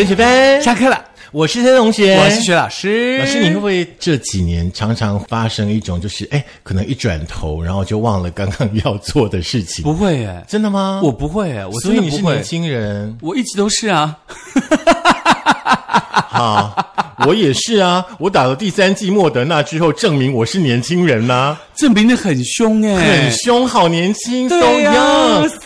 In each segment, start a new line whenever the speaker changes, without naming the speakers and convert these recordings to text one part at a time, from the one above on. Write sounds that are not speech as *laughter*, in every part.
三学飞，
下课了，
我是陈同学，
我是薛老师。
老师，你会不会这几年常常发生一种，就是哎，可能一转头，然后就忘了刚刚要做的事情？
不会哎，
真的吗？
我不会哎，我
所以你是年轻人，
我一直都是啊。*laughs*
好，我也是啊。我打了第三剂莫德纳之后，证明我是年轻人呐，
证明的很凶哎，
很凶，好年轻
，so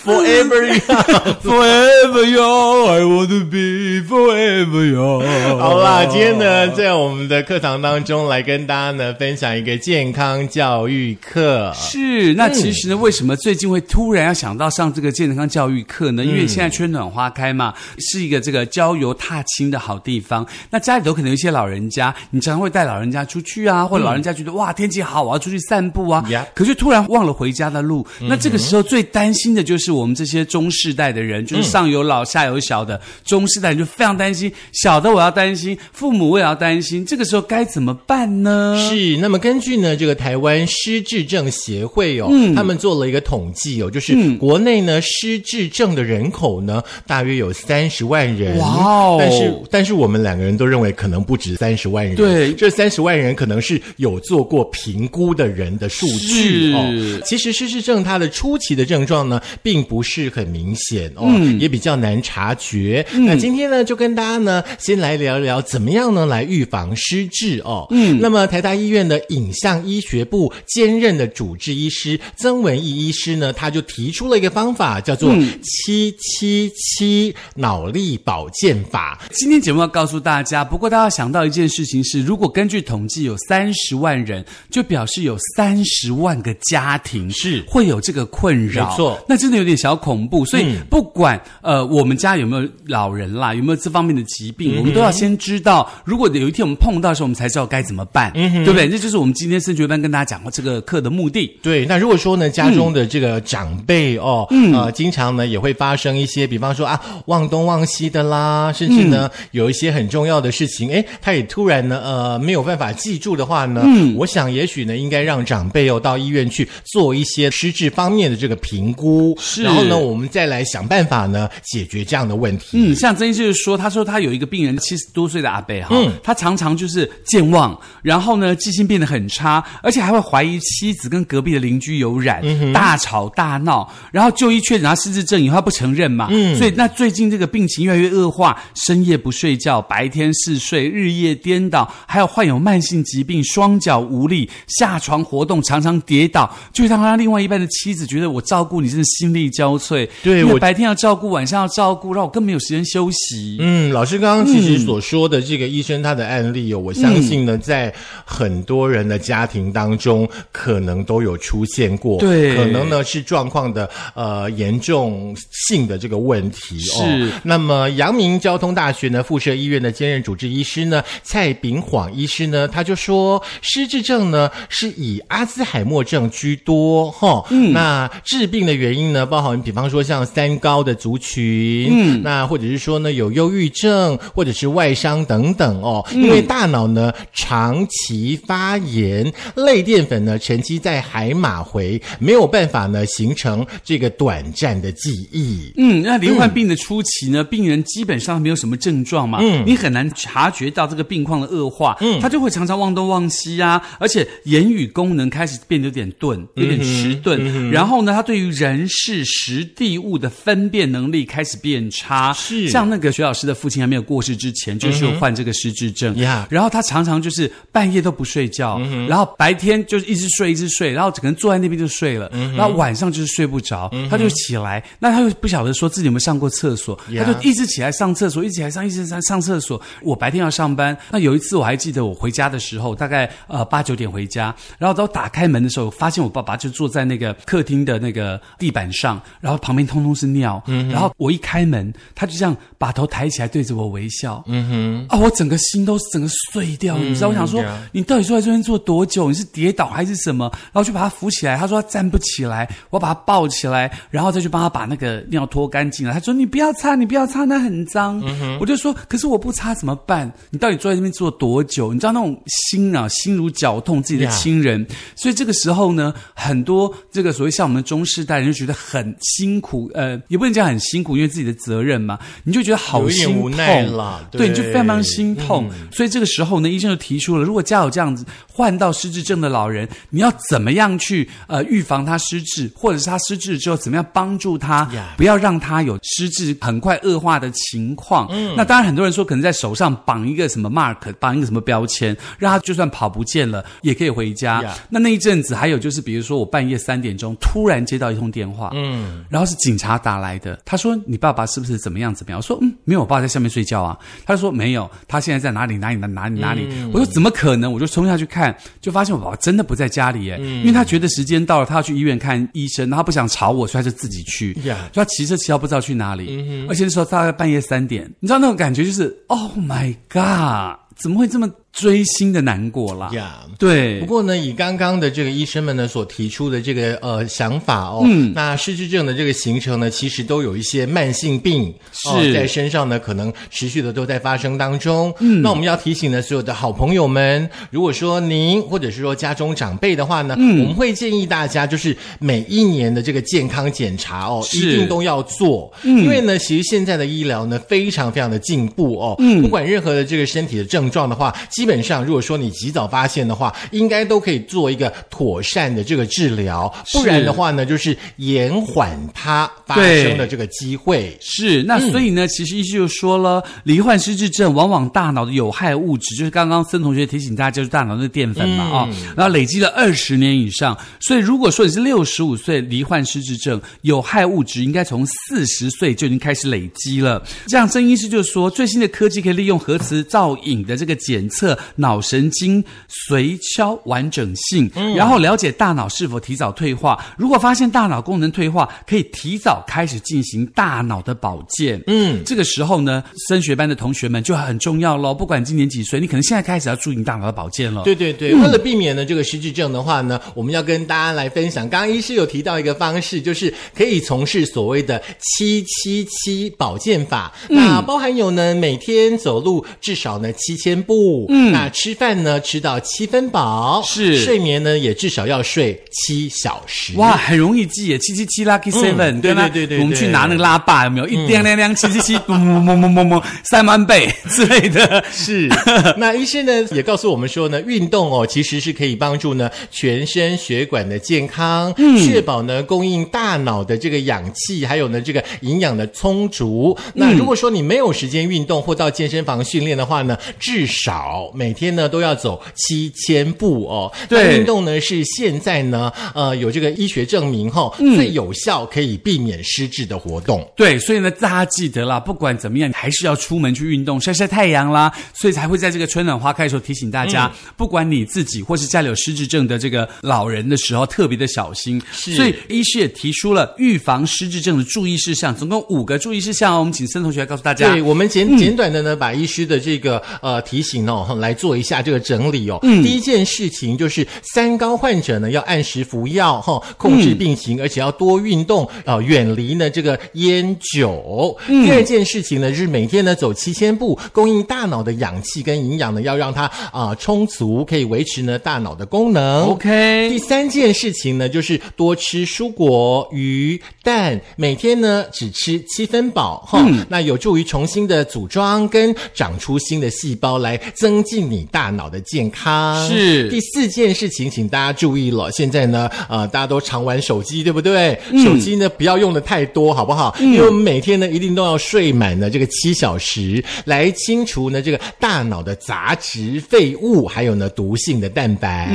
*laughs*
young，forever
young，forever young，I want to be forever young。
好啦，今天呢，在我们的课堂当中来跟大家呢分享一个健康教育课。
是，那其实呢，为什么最近会突然要想到上这个健康教育课呢？因为现在春暖花开嘛，是一个这个郊游踏青的好地方。那家里头可能有一些老人家，你常常会带老人家出去啊，或者老人家觉得哇天气好，我要出去散步啊，可是突然忘了回家的路。那这个时候最担心的就是我们这些中世代的人，就是上有老下有小的中世代人就非常担心。小的我要担心，父母我也要担心。这个时候该怎么办呢？
是，那么根据呢这个台湾失智症协会哦，他们做了一个统计哦，就是国内呢失智症的人口呢大约有三十万人。哇哦！但是但是我们两个。人都认为可能不止三十万人，
对，
这三十万人可能是有做过评估的人的数据哦。其实失智症它的初期的症状呢，并不是很明显哦，也比较难察觉。那今天呢，就跟大家呢，先来聊聊怎么样呢来预防失智哦。嗯，那么台大医院的影像医学部兼任的主治医师曾文义医师呢，他就提出了一个方法，叫做七七七脑力保健法。
今天节目要告诉大。大家，不过大家想到一件事情是，如果根据统计有三十万人，就表示有三十万个家庭
是
会有这个困扰，
没错，
那真的有点小恐怖。所以不管呃我们家有没有老人啦，有没有这方面的疾病，我们都要先知道。如果有一天我们碰到的时候，我们才知道该怎么办，对不对？这就是我们今天升学班跟大家讲过这个课的目的。
对，那如果说呢，家中的这个长辈哦，呃，经常呢也会发生一些，比方说啊忘东忘西的啦，甚至呢有一些很重。重要的事情，哎，他也突然呢，呃，没有办法记住的话呢，嗯，我想也许呢，应该让长辈哦到医院去做一些失智方面的这个评估，
是，
然后呢，我们再来想办法呢解决这样的问题。
嗯，像曾医就说，他说他有一个病人七十多岁的阿伯哈，他常常就是健忘，然后呢记性变得很差，而且还会怀疑妻子跟隔壁的邻居有染，大吵大闹，然后就医确诊他失智症以后他不承认嘛，嗯，所以那最近这个病情越来越恶化，深夜不睡觉，白。天嗜睡，日夜颠倒，还有患有慢性疾病，双脚无力，下床活动常常跌倒，就让他另外一半的妻子觉得我照顾你真的心力交瘁。
对
我白天要照顾，晚上要照顾，让我更没有时间休息。
嗯，老师刚刚其实所说的这个医生他的案例哦，我相信呢，在很多人的家庭当中，可能都有出现过。
对，
可能呢是状况的呃严重性的这个问题。
是，
那么阳明交通大学呢附设医院的。兼任主治医师呢，蔡炳晃医师呢，他就说，失智症呢是以阿兹海默症居多，哈，嗯，那治病的原因呢，包含比方说像三高的族群，嗯，那或者是说呢有忧郁症或者是外伤等等哦，因为大脑呢长期发炎，类淀粉呢沉积在海马回，没有办法呢形成这个短暂的记忆，
嗯，那罹患病的初期呢，病人基本上没有什么症状嘛，嗯，你很。难察觉到这个病况的恶化，嗯，他就会常常忘东忘西啊，而且言语功能开始变得有点钝，有点迟钝。然后呢，他对于人事实地物的分辨能力开始变差。
是。
像那个徐老师的父亲还没有过世之前，就是患这个失智症。呀，然后他常常就是半夜都不睡觉，然后白天就是一直睡一直睡，然后可能坐在那边就睡了，然后晚上就是睡不着，他就起来，那他又不晓得说自己有没有上过厕所，他就一直起来上厕所，一直起来上，一直上上厕所。我白天要上班，那有一次我还记得，我回家的时候大概呃八九点回家，然后到打开门的时候，发现我爸爸就坐在那个客厅的那个地板上，然后旁边通通是尿，然后我一开门，他就这样把头抬起来对着我微笑，嗯哼，啊，我整个心都整个碎掉，你知道？我想说，你到底坐在这边坐多久？你是跌倒还是什么？然后就把他扶起来，他说他站不起来，我把他抱起来，然后再去帮他把那个尿拖干净了。他说你不要擦，你不要擦，那很脏。我就说，可是我不擦。怎么办？你到底坐在这边坐多久？你知道那种心啊，心如绞痛自己的亲人，所以这个时候呢，很多这个所谓像我们中世代人就觉得很辛苦，呃，也不能讲很辛苦，因为自己的责任嘛，你就觉得好心痛
啦，
对，你就非常非常心痛。所以这个时候呢，医生就提出了，如果家有这样子患到失智症的老人，你要怎么样去呃预防他失智，或者是他失智之后怎么样帮助他，不要让他有失智很快恶化的情况。那当然，很多人说可能在手上绑一个什么 mark，绑一个什么标签，让他就算跑不见了也可以回家。那那一阵子还有就是，比如说我半夜三点钟突然接到一通电话，嗯，然后是警察打来的，他说你爸爸是不是怎么样怎么样？我说嗯，没有，我爸在下面睡觉啊。他说没有，他现在在哪里哪里哪哪里哪里？我说怎么可能？我就冲下去看，就发现我爸爸真的不在家里耶，因为他觉得时间到了，他要去医院看医生，他不想吵我，所以他就自己去，所以他骑车骑到不知道去哪里，而且那时候大概半夜三点，你知道那种感觉就是 Oh my God，怎么会这么？追星的难过啦。呀，对。
不过呢，以刚刚的这个医生们呢所提出的这个呃想法哦，嗯，那失智症的这个形成呢，其实都有一些慢性病是。在身上呢，可能持续的都在发生当中。嗯，那我们要提醒呢，所有的好朋友们，如果说您或者是说家中长辈的话呢，嗯，我们会建议大家就是每一年的这个健康检查哦，一定都要做。嗯，因为呢，其实现在的医疗呢非常非常的进步哦，嗯，不管任何的这个身体的症状的话，基本上，如果说你及早发现的话，应该都可以做一个妥善的这个治疗。不然的话呢，就是延缓它发生的这个机会。
是那所以呢，其实医师就说了，罹患失智症往往大脑的有害物质，就是刚刚森同学提醒大家，就是大脑的淀粉嘛啊，然后累积了二十年以上。所以如果说你是六十五岁罹患失智症，有害物质应该从四十岁就已经开始累积了。这样，曾医师就说，最新的科技可以利用核磁造影的这个检测。脑神经髓鞘完整性，然后了解大脑是否提早退化。如果发现大脑功能退化，可以提早开始进行大脑的保健。嗯，这个时候呢，升学班的同学们就很重要喽。不管今年几岁，你可能现在开始要注意大脑的保健了。
对对对，为了避免呢这个失智症的话呢，我们要跟大家来分享。刚刚医师有提到一个方式，就是可以从事所谓的七七七保健法。那包含有呢，每天走路至少呢七千步。嗯。那吃饭呢，吃到七分饱
是
睡眠呢，也至少要睡七小时。
哇，很容易记耶，七七七 lucky seven，
对对对对。
我们去拿那个拉霸有没有？一亮亮亮，七七七，嘣嘣嘣嘣嘣嘣，三万倍之类的。
是。那医生呢也告诉我们说呢，运动哦，其实是可以帮助呢全身血管的健康，确保呢供应大脑的这个氧气，还有呢这个营养的充足。那如果说你没有时间运动或到健身房训练的话呢，至少。每天呢都要走七千步哦。对，运动呢是现在呢呃有这个医学证明哈，最有效可以避免失智的活动。
对，所以呢大家记得啦，不管怎么样，还是要出门去运动，晒晒太阳啦。所以才会在这个春暖花开的时候提醒大家，不管你自己或是家里有失智症的这个老人的时候，特别的小心。所以医师也提出了预防失智症的注意事项，总共五个注意事项哦。我们请孙同学来告诉大家。
对，我们简简短的呢把医师的这个呃提醒哦。来做一下这个整理哦。嗯，第一件事情就是三高患者呢要按时服药哈，控制病情，而且要多运动啊，远离呢这个烟酒。第二件事情呢就是每天呢走七千步，供应大脑的氧气跟营养呢要让它啊充足，可以维持呢大脑的功能。
OK。
第三件事情呢就是多吃蔬果、鱼、蛋，每天呢只吃七分饱哈，那有助于重新的组装跟长出新的细胞来增。进你大脑的健康
是
第四件事情，请大家注意了。现在呢，呃，大家都常玩手机，对不对？手机呢，不要用的太多，好不好？因为我们每天呢，一定都要睡满呢这个七小时，来清除呢这个大脑的杂质、废物，还有呢毒性的蛋白。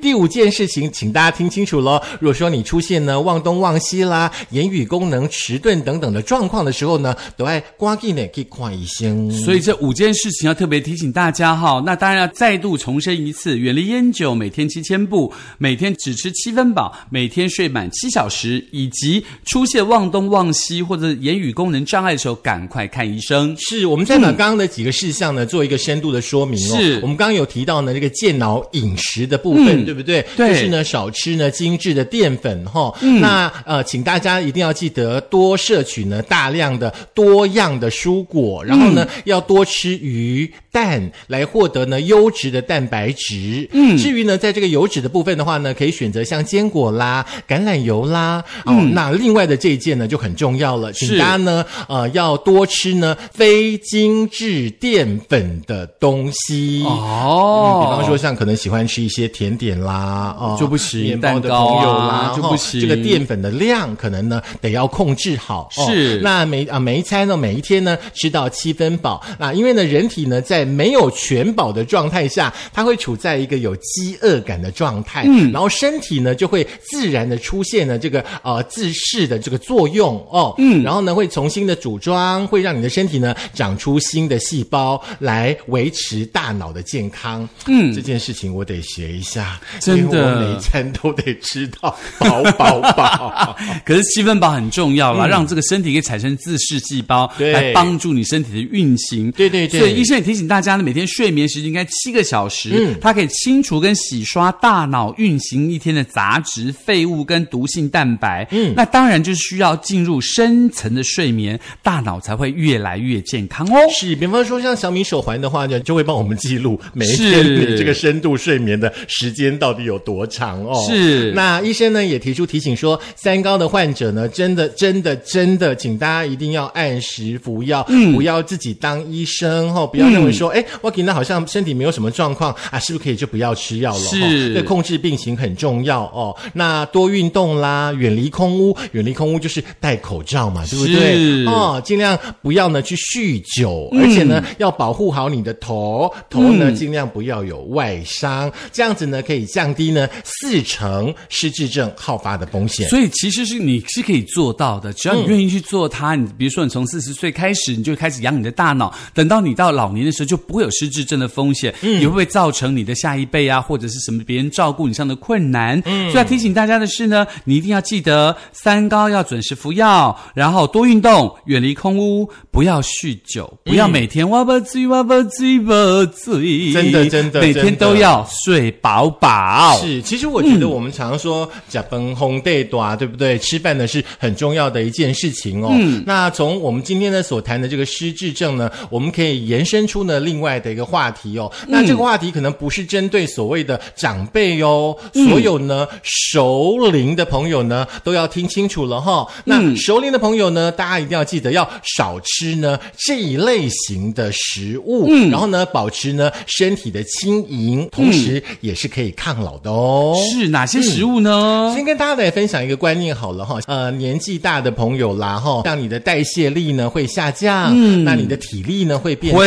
第五件事情，请大家听清楚喽。如果说你出现呢忘东忘西啦、言语功能迟钝等等的状况的时候呢，都爱刮进呢可以看医生。
所以这五件事情要特别提醒大家。哈，那当然要再度重申一次，远离烟酒，每天七千步，每天只吃七分饱，每天睡满七小时，以及出现忘东忘西或者言语功能障碍的时候，赶快看医生。
是，我们再把刚刚的几个事项呢，做一个深度的说明哦。
是
我们刚刚有提到呢，这个健脑饮食的部分，对不对？
对
就是呢，少吃呢精致的淀粉哈。那呃，请大家一定要记得多摄取呢大量的多样的蔬果，然后呢，要多吃鱼蛋来获得呢优质的蛋白质。嗯，至于呢，在这个油脂的部分的话呢，可以选择像坚果啦、橄榄油啦。哦，那另外的这一件呢就很重要了，请
是
大家呢呃要多吃呢非精致淀粉的东西。
哦
嗯，比方说像可能喜欢吃一些甜点啦，哦，
就不行
面包的
蛋糕啊
朋友啦哦
就不行
这个淀粉的量可能呢得要控制好。哦
是
那每啊每一餐呢每一天呢吃到七分饱。那因为呢人体呢在没有全饱的状态下，它会处在一个有饥饿感的状态，嗯，然后身体呢就会自然的出现了这个呃自噬的这个作用哦，嗯，然后呢会重新的组装，会让你的身体呢长出新的细胞来维持大脑的健康。嗯，这件事情我得学一下，
真的。
每餐都得吃到饱饱饱。*laughs*
可是七分饱很重要啦，让这个身体可以产生自噬细胞，
对。
来帮助你身体的运行。
对对对。
所以医生也提醒大家呢，每天睡眠时间应该七个小时，
嗯
它可以清除跟洗刷大脑运行一天的杂质、废物跟毒性蛋白。嗯，那当然就是需要进入深层的睡眠，大脑才会越来越健康哦。
是，比方说像小米手环的话呢，就会帮我们记录每一
是
天你这个深度睡眠的时间到底有多长哦。
是
那医生呢也提出提醒说，三高的患者呢，真的真的真的，请大家一定要按时服药，
嗯
不要自己当医生哦，不要认为说，哎、我给那好像身体没有什么状况啊，是不是可以就不要吃药了？
是
哦对，控制病情很重要哦。那多运动啦，远离空屋，远离空屋就是戴口罩嘛，对不对？
是
哦，尽量不要呢去酗酒，而且呢、要保护好你的头，头呢、尽量不要有外伤，这样子呢可以降低呢四成失智症好发的风险。
所以其实是你是可以做到的，只要你愿意去做它。你比如说，你从四十岁开始，你就开始养你的大脑，等到你到老年的时候，就不会有失智症的风险，也会不会造成你的下一辈啊，或者是什么别人照顾你上的困难。所以要提醒大家的是呢，你一定要记得三高要准时服药，然后多运动，远离空屋，不要酗酒，不要每天哇吧醉哇吧醉吧醉，
真的真的
每天都要睡饱饱。
是，其实我觉得我们常说“假崩红对多”，对不对？吃饭呢是很重要的一件事情哦。嗯，那从我们今天呢所谈的这个失智症呢，我们可以延伸出呢另外的一个话题哦。那这个话题可能不是针对所谓的长辈哦，所有呢熟龄的朋友呢都要听清楚了哈、那熟龄的朋友呢，大家一定要记得要少吃呢这一类型的食物，嗯，然后呢保持呢身体的轻盈，同时也是可以抗老的哦。
是哪些食物呢？
先跟大家来分享一个观念好了哈，呃，年纪大的朋友啦哈，像你的代谢力呢会下降，嗯，那你的体力呢会变差，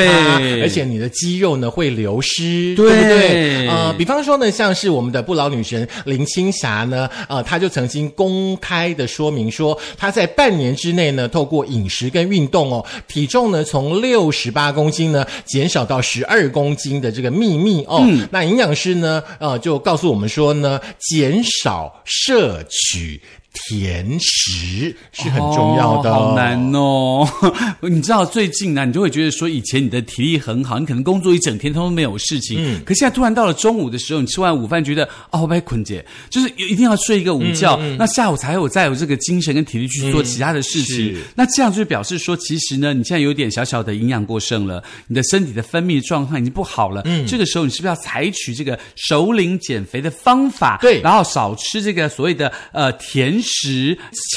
而且你的肌肉呢会流失，
对
不对？呃，比方说呢，像是我们的不老女神林青霞呢，呃，她就曾经公开的说明说，她在半年之内呢，透过饮食跟运动哦，体重呢从六十八公斤呢减少到十二公斤的这个秘密哦。那营养师呢，呃，就告诉我们说呢，减少摄取。甜食是很重要的、
哦，好难哦。*laughs* 你知道最近呢，你就会觉得说，以前你的体力很好，你可能工作一整天都没有事情，
嗯
可现在突然到了中午的时候，你吃完午饭觉得哦，我被困姐，就是一定要睡一个午觉，
嗯
那下午才有再有这个精神跟体力去做其他的事情。
是
那这样就表示说，其实呢，你现在有点小小的营养过剩了，你的身体的分泌状况已经不好了。
嗯
这个时候你是不是要采取这个首领减肥的方法？
对
然后少吃这个所谓的呃甜食，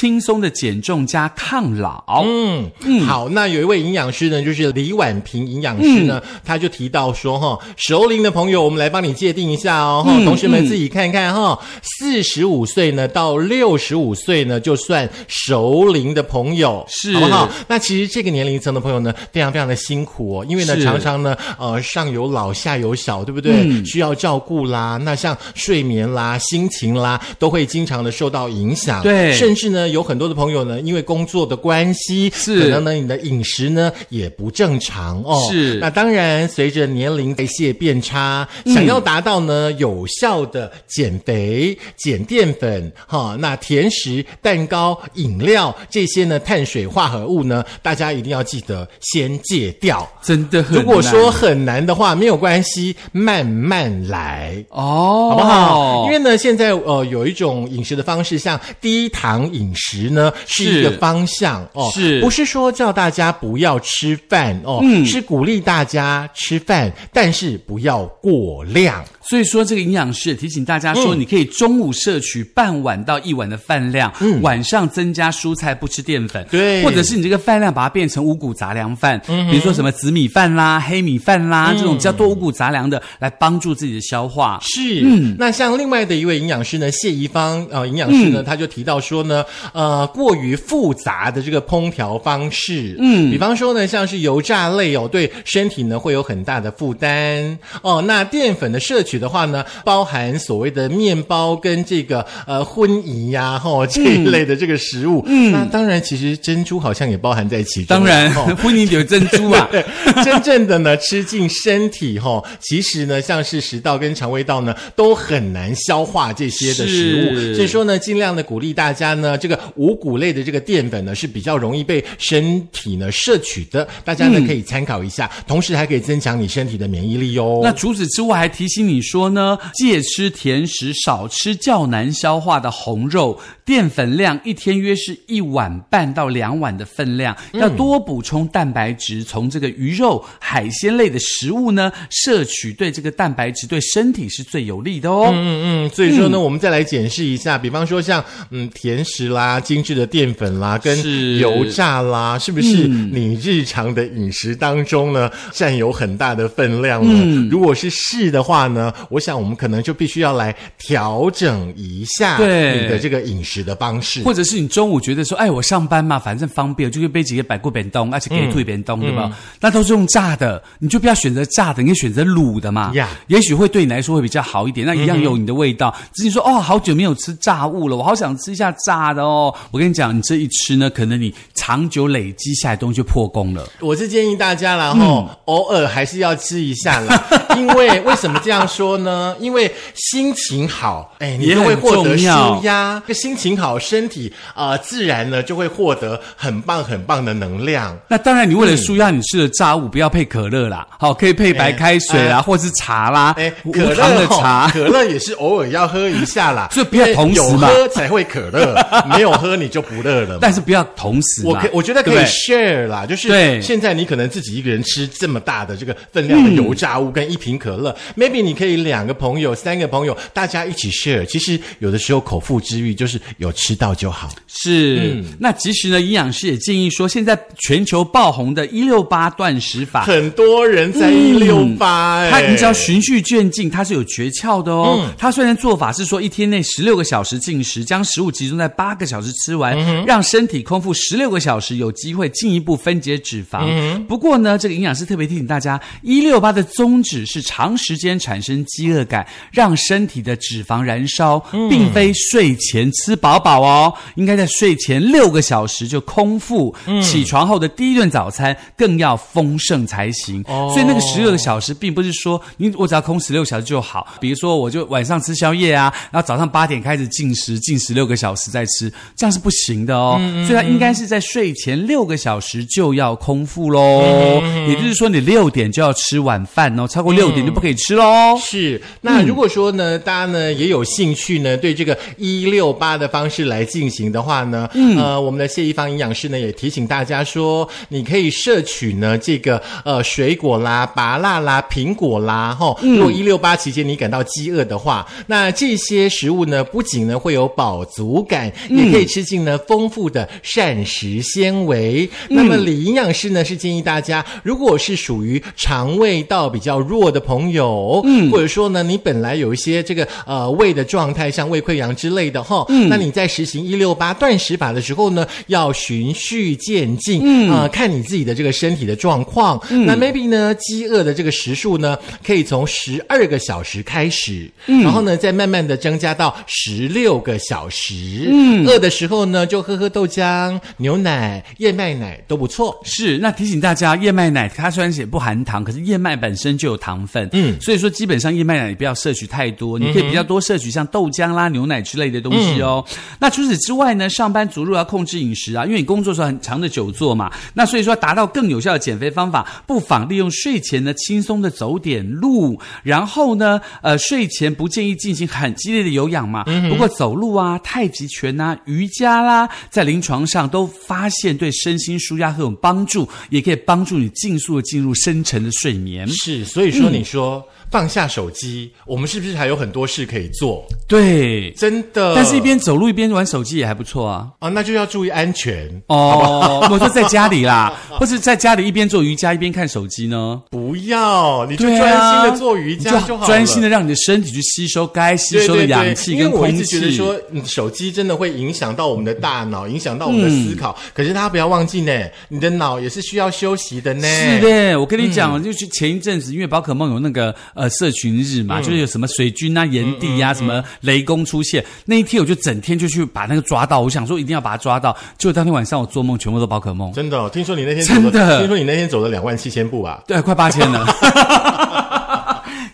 轻松的减重加抗老。
嗯嗯，好，那有一位营养师呢，就是李婉平营养师呢，他就提到说哈，熟龄的朋友，我们来帮你界定一下哦，哈、同学们自己看看哈，四十五岁呢到六十五岁呢，就算熟龄的朋友，
是
好不好？那其实这个年龄层的朋友呢，非常非常的辛苦哦，因为呢，常常呢，呃，上有老下有小，对不对？需要照顾啦，那像睡眠啦、心情啦，都会经常的受到影响。响。
对，
甚至呢，有很多的朋友呢，因为工作的关系，
是
可能呢，你的饮食呢也不正常哦。
是，
那当然，随着年龄代谢变差，想要达到呢有效的减肥、减淀粉，哈，那甜食、蛋糕、饮料这些呢碳水化合物呢，大家一定要记得先戒掉。
真的很，
如果说很难的话，没有关系，慢慢来
哦，
好不好？因为呢，现在呃有一种饮食的方式，像低糖饮食呢，是一个方向哦，
是。
不是说叫大家不要吃饭哦？
嗯，
是鼓励大家吃饭，但是不要过量。
所以说，这个营养师也提醒大家说，你可以中午摄取半碗到一碗的饭量，晚上增加蔬菜，不吃淀粉，
对，
或者是你这个饭量把它变成五谷杂粮饭，比如说什么紫米饭啦、黑米饭啦这种比较多五谷杂粮的，来帮助自己的消化。
是，嗯，那像另外的一位营养师呢，谢怡芳呃，营养师呢，他就提到说呢，呃，过于复杂的这个烹调方式，嗯，比方说呢，像是油炸类哦，对身体呢会有很大的负担哦。那淀粉的摄取。的话呢，包含所谓的面包跟这个呃荤仪呀，哈这一类的这个食物。嗯，那当然，其实珍珠好像也包含在其中。
当然，*laughs* 荤仪有珍珠啊。*laughs*
真正的呢，吃进身体哈，其实呢，像是食道跟肠胃道呢，都很难消化这些的食物。所以说呢，尽量的鼓励大家呢，这个五谷类的这个淀粉呢，是比较容易被身体呢摄取的。大家呢可以参考一下，同时还可以增强你身体的免疫力哦。
那除此之外，还提醒你。说呢，戒吃甜食，少吃较难消化的红肉，淀粉量一天约是一碗半到两碗的分量，要多补充蛋白质，从这个鱼肉、海鲜类的食物呢摄取，对这个蛋白质对身体是最有利的哦。
嗯嗯，所以说呢，我们再来检视一下，比方说像嗯甜食啦、精致的淀粉啦、跟油炸啦，是不是你日常的饮食当中呢占有很大的分量呢？如果是是的话呢？我想，我们可能就必须要来调整一下你的这个饮食的方式，
或者是你中午觉得说，哎，我上班嘛，反正方便，就可以背几个百过扁冬，而且可以退扁冬，对吧？那都是用炸的，你就不要选择炸的，你可以选择卤的嘛。呀，也许会对你来说会比较好一点，那一样有你的味道。自己说，哦，好久没有吃炸物了，我好想吃一下炸的哦。我跟你讲，你这一吃呢，可能你长久累积下来东西就破功了。
我是建议大家，然后偶尔还是要吃一下啦，*laughs* 因为为什么这样说？呢？因为心情好，哎，你就会获得舒压。心情好，身体啊，自然呢就会获得很棒很棒的能量。
那当然，你为了舒压，你吃的炸物不要配可乐啦，好，可以配白开水啦，或是茶啦。哎，
可乐的茶，可乐也是偶尔要喝一下啦。*laughs*
所以不要同时
喝才会可乐，没有喝你就不乐了。
但是不要同时。
我可我觉得可以 share 啦，就是现在你可能自己一个人吃这么大的这个分量的油炸物跟一瓶可乐，maybe 你可以。两个朋友，三个朋友，大家一起 share。其实有的时候口腹之欲就是有吃到就好。
是，那其实呢，营养师也建议说，现在全球爆红的“一六八断食法”，
很多人在一六八。
他你只要循序渐进，它是有诀窍的哦。它虽然做法是说一天内十六个小时进食，将食物集中在八个小时吃完，让身体空腹十六个小时，有机会进一步分解脂肪。不过呢，这个营养师特别提醒大家，“一六八”的宗旨是长时间产生。饥饿感让身体的脂肪燃烧，并非睡前吃饱饱哦，应该在睡前六个小时就空腹，起床后的第一顿早餐更要丰盛才行。所以那个十六个小时，并不是说你我只要空十六小时就好。比如说，我就晚上吃宵夜啊，然后早上八点开始进食，进食六个小时再吃，这样是不行的哦。所以它应该是在睡前六个小时就要空腹喽。也就是说，你六点就要吃晚饭哦，超过六点就不可以吃喽。
是。是，那如果说呢，大家呢也有兴趣呢，对这个一六八的方式来进行的话呢，呃，我们的谢一芳营养师呢也提醒大家说，你可以摄取呢这个呃水果啦、芭辣啦、苹果啦，哈。如果一六八期间你感到饥饿的话，那这些食物呢不仅呢会有饱足感，也可以吃进呢丰富的膳食纤维。那么李营养师呢是建议大家，如果是属于肠胃道比较弱的朋友，嗯，或者说呢，你本来有一些这个呃胃的状态，像胃溃疡之类的哈，嗯，那你在实行一六八断食法的时候呢，要循序渐进，嗯。啊，看你自己的这个身体的状况，嗯，那 maybe 呢，饥饿的这个时数呢，可以从十二个小时开始，嗯，然后呢，再慢慢的增加到十六个小时。食。嗯，饿的时候呢，就喝喝豆浆、牛奶、燕麦奶都不错。
是，那提醒大家，燕麦奶它虽然也不含糖，可是燕麦本身就有糖分。嗯，所以说基本上燕麦奶你不要摄取太多，你可以比较多摄取像豆浆啦、牛奶之类的东西哦。那除此之外呢，上班族如果要控制饮食啊，因为你工作时候很长的久坐嘛，那所以说达到更有效的减肥方法，不妨利用睡前呢轻松的走点路，然后呢，呃，睡前不建议进行很激烈的有氧嘛。不过走路啊、太极拳啊、瑜伽啦，在临床上都发现对身心舒压很有帮助，也可以帮助你尽速的进入深沉的睡眠。
是，所以说你说。放下手机，我们是不是还有很多事可以做？
对，
真的。
但是，一边走路一边玩手机也还不错啊。
啊，那就要注意安全
哦。我说在家里啦，*laughs* 或是在家里一边做瑜伽一边看手机呢？
不要，你就专心的做瑜伽就好
专心的让你的身体去吸收该吸收的氧气跟空气。因为我
一直觉得说，手机真的会影响到我们的大脑，影响到我们的思考。可是大家不要忘记呢，你的脑也是需要休息的呢。
是的，我跟你讲，就是前一阵子，因为宝可梦有那个。呃，社群日嘛，就是有什么水军啊、炎帝呀、什么雷公出现那一天，我就整天就去把那个抓到。我想说一定要把它抓到。结果当天晚上我做梦，全部都宝可梦。
真的，听说你那天
真的，
听说你那天走了两万七千步啊？
对，快八千了。*laughs*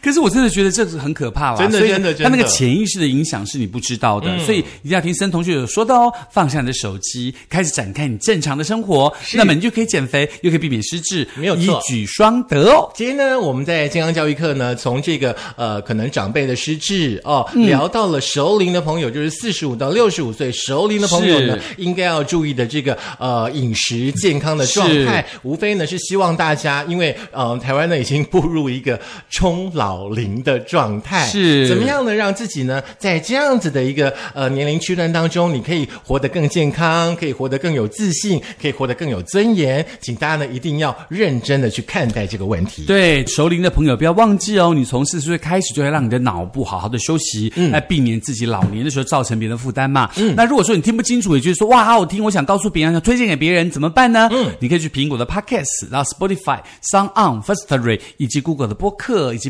可是我真的觉得这是很可怕
了，真的真的，
他那个潜意识的影响是你不知道的，所以一定要听森同学有说的哦。放下你的手机，开始展开你正常的生活，那么你就可以减肥，又可以避免失智，
没有一
举双得哦。
今天呢，我们在健康教育课呢，从这个呃可能长辈的失智哦，聊到了熟龄的朋友，就是四十五到六十五岁熟龄的朋友呢，应该要注意的这个呃饮食健康的状态，无非呢是希望大家，因为呃台湾呢已经步入一个冲老。老龄的状态
是
怎么样呢？让自己呢，在这样子的一个呃年龄区段当中，你可以活得更健康，可以活得更有自信，可以活得更有尊严。请大家呢一定要认真的去看待这个问题。
对，熟龄的朋友不要忘记哦，你从四十岁开始就要让你的脑部好好的休息，嗯来避免自己老年的时候造成别人的负担嘛。嗯，那如果说你听不清楚，也就是说哇好好听，我想告诉别人，想推荐给别人，怎么办呢？嗯，你可以去苹果的 Podcast，然后 Spotify、Sound On、Firstory 以及 Google 的播客以及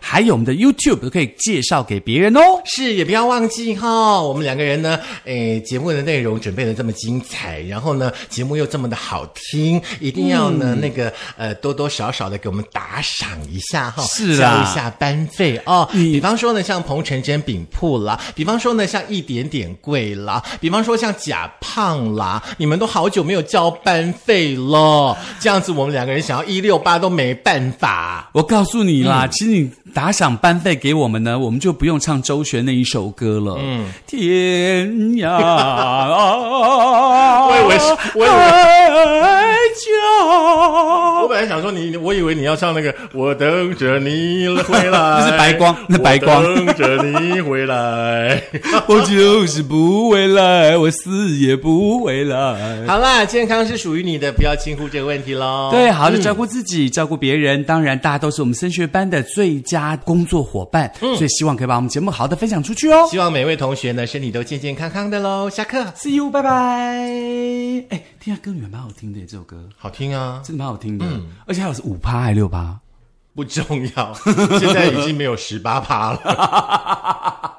还有我们的 YouTube 都可以介绍给别人哦。
是，也不要忘记哈，我们两个人呢，诶，节目的内容准备的这么精彩，然后呢，节目又这么的好听，一定要呢，那个呃，多多少少的给我们打赏一下哈，
是
交一下班费哦。比方说呢，像彭晨真饼铺啦，比方说呢，像一点点贵啦，比方说像假胖啦，你们都好久没有交班费了，这样子我们两个人想要一六八都没办法。
我告诉你啦，其实。打赏班费给我们呢，我们就不用唱周璇那一首歌了。嗯，天涯，*laughs*
我以为是，我以为家。我本来想说你，我以为你要唱那个，我等着你回来。*laughs*
那是白光，那白光。
等着你回来，*laughs*
我就是不回来，我死也不回来。
好啦，健康是属于你的，不要轻忽这个问题喽。
对，好的，照顾自己，照顾别人，当然，大家都是我们升学班的最。最佳工作伙伴，所以希望可以把我们节目好的分享出去哦。
希望每位同学呢身体都健健康康的喽。下课
，See you，拜拜。哎，听下歌女还蛮好听的，这首歌
好听啊，
真的蛮好听的。嗯，而且还有是五趴还是六趴，
不重要，现在已经没有十八趴了。*laughs*